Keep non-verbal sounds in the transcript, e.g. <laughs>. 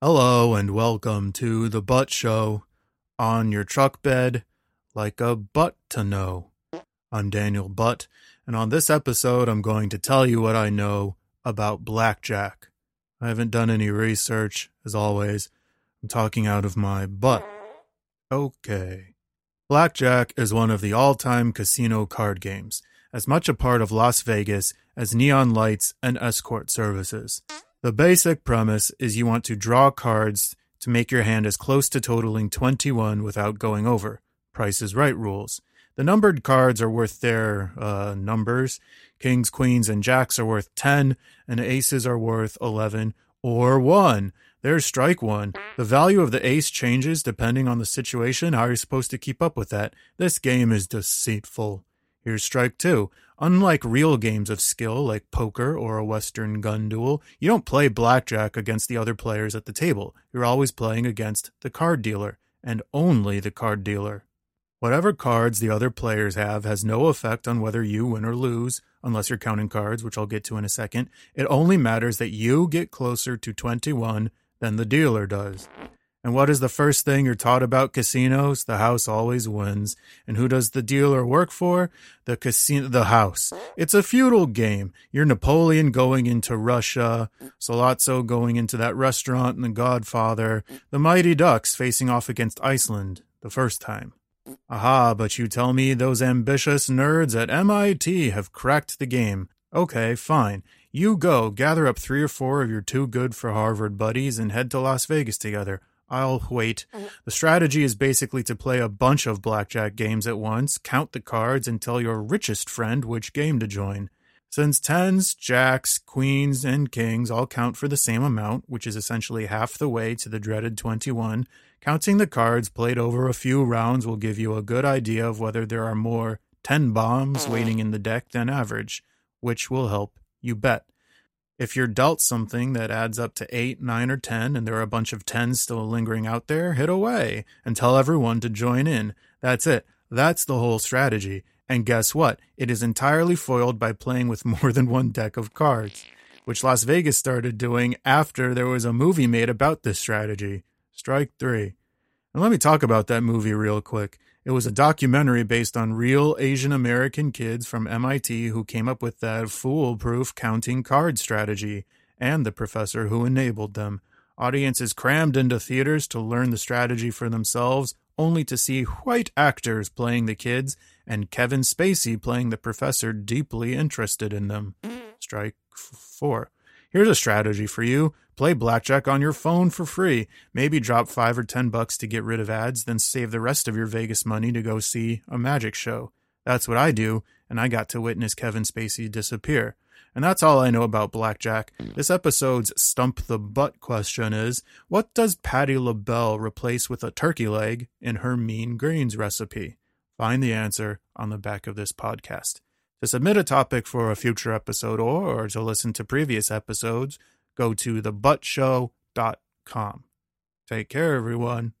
Hello and welcome to the Butt Show on your truck bed like a butt to know. I'm Daniel Butt, and on this episode, I'm going to tell you what I know about blackjack. I haven't done any research, as always. I'm talking out of my butt. Okay. Blackjack is one of the all time casino card games, as much a part of Las Vegas as neon lights and escort services. The basic premise is you want to draw cards to make your hand as close to totaling 21 without going over. Price is right rules. The numbered cards are worth their uh, numbers. Kings, queens, and jacks are worth 10, and aces are worth 11 or 1. There's strike one. The value of the ace changes depending on the situation. How are you're supposed to keep up with that? This game is deceitful. Here's strike two. Unlike real games of skill like poker or a Western gun duel, you don't play blackjack against the other players at the table. You're always playing against the card dealer, and only the card dealer. Whatever cards the other players have has no effect on whether you win or lose, unless you're counting cards, which I'll get to in a second. It only matters that you get closer to 21 than the dealer does. And what is the first thing you're taught about casinos? The house always wins. And who does the dealer work for? The casino, the house. It's a feudal game. You're Napoleon going into Russia, Sollozzo going into that restaurant in The Godfather, the Mighty Ducks facing off against Iceland the first time. Aha, but you tell me those ambitious nerds at MIT have cracked the game. Okay, fine. You go, gather up three or four of your too good for Harvard buddies and head to Las Vegas together. I'll wait. Uh-huh. The strategy is basically to play a bunch of blackjack games at once, count the cards, and tell your richest friend which game to join. Since tens, jacks, queens, and kings all count for the same amount, which is essentially half the way to the dreaded 21, counting the cards played over a few rounds will give you a good idea of whether there are more 10 bombs uh-huh. waiting in the deck than average, which will help you bet. If you're dealt something that adds up to 8, 9, or 10, and there are a bunch of 10s still lingering out there, hit away and tell everyone to join in. That's it. That's the whole strategy. And guess what? It is entirely foiled by playing with <laughs> more than one deck of cards, which Las Vegas started doing after there was a movie made about this strategy. Strike three. And let me talk about that movie real quick. It was a documentary based on real Asian American kids from MIT who came up with that foolproof counting card strategy, and the professor who enabled them. Audiences crammed into theaters to learn the strategy for themselves, only to see white actors playing the kids and Kevin Spacey playing the professor deeply interested in them. Strike four. Here's a strategy for you. Play blackjack on your phone for free. Maybe drop five or ten bucks to get rid of ads, then save the rest of your Vegas money to go see a magic show. That's what I do, and I got to witness Kevin Spacey disappear. And that's all I know about blackjack. This episode's stump the butt question is what does Patti LaBelle replace with a turkey leg in her mean greens recipe? Find the answer on the back of this podcast. To submit a topic for a future episode or, to listen to previous episodes, go to thebuttshow.com. Take care, everyone.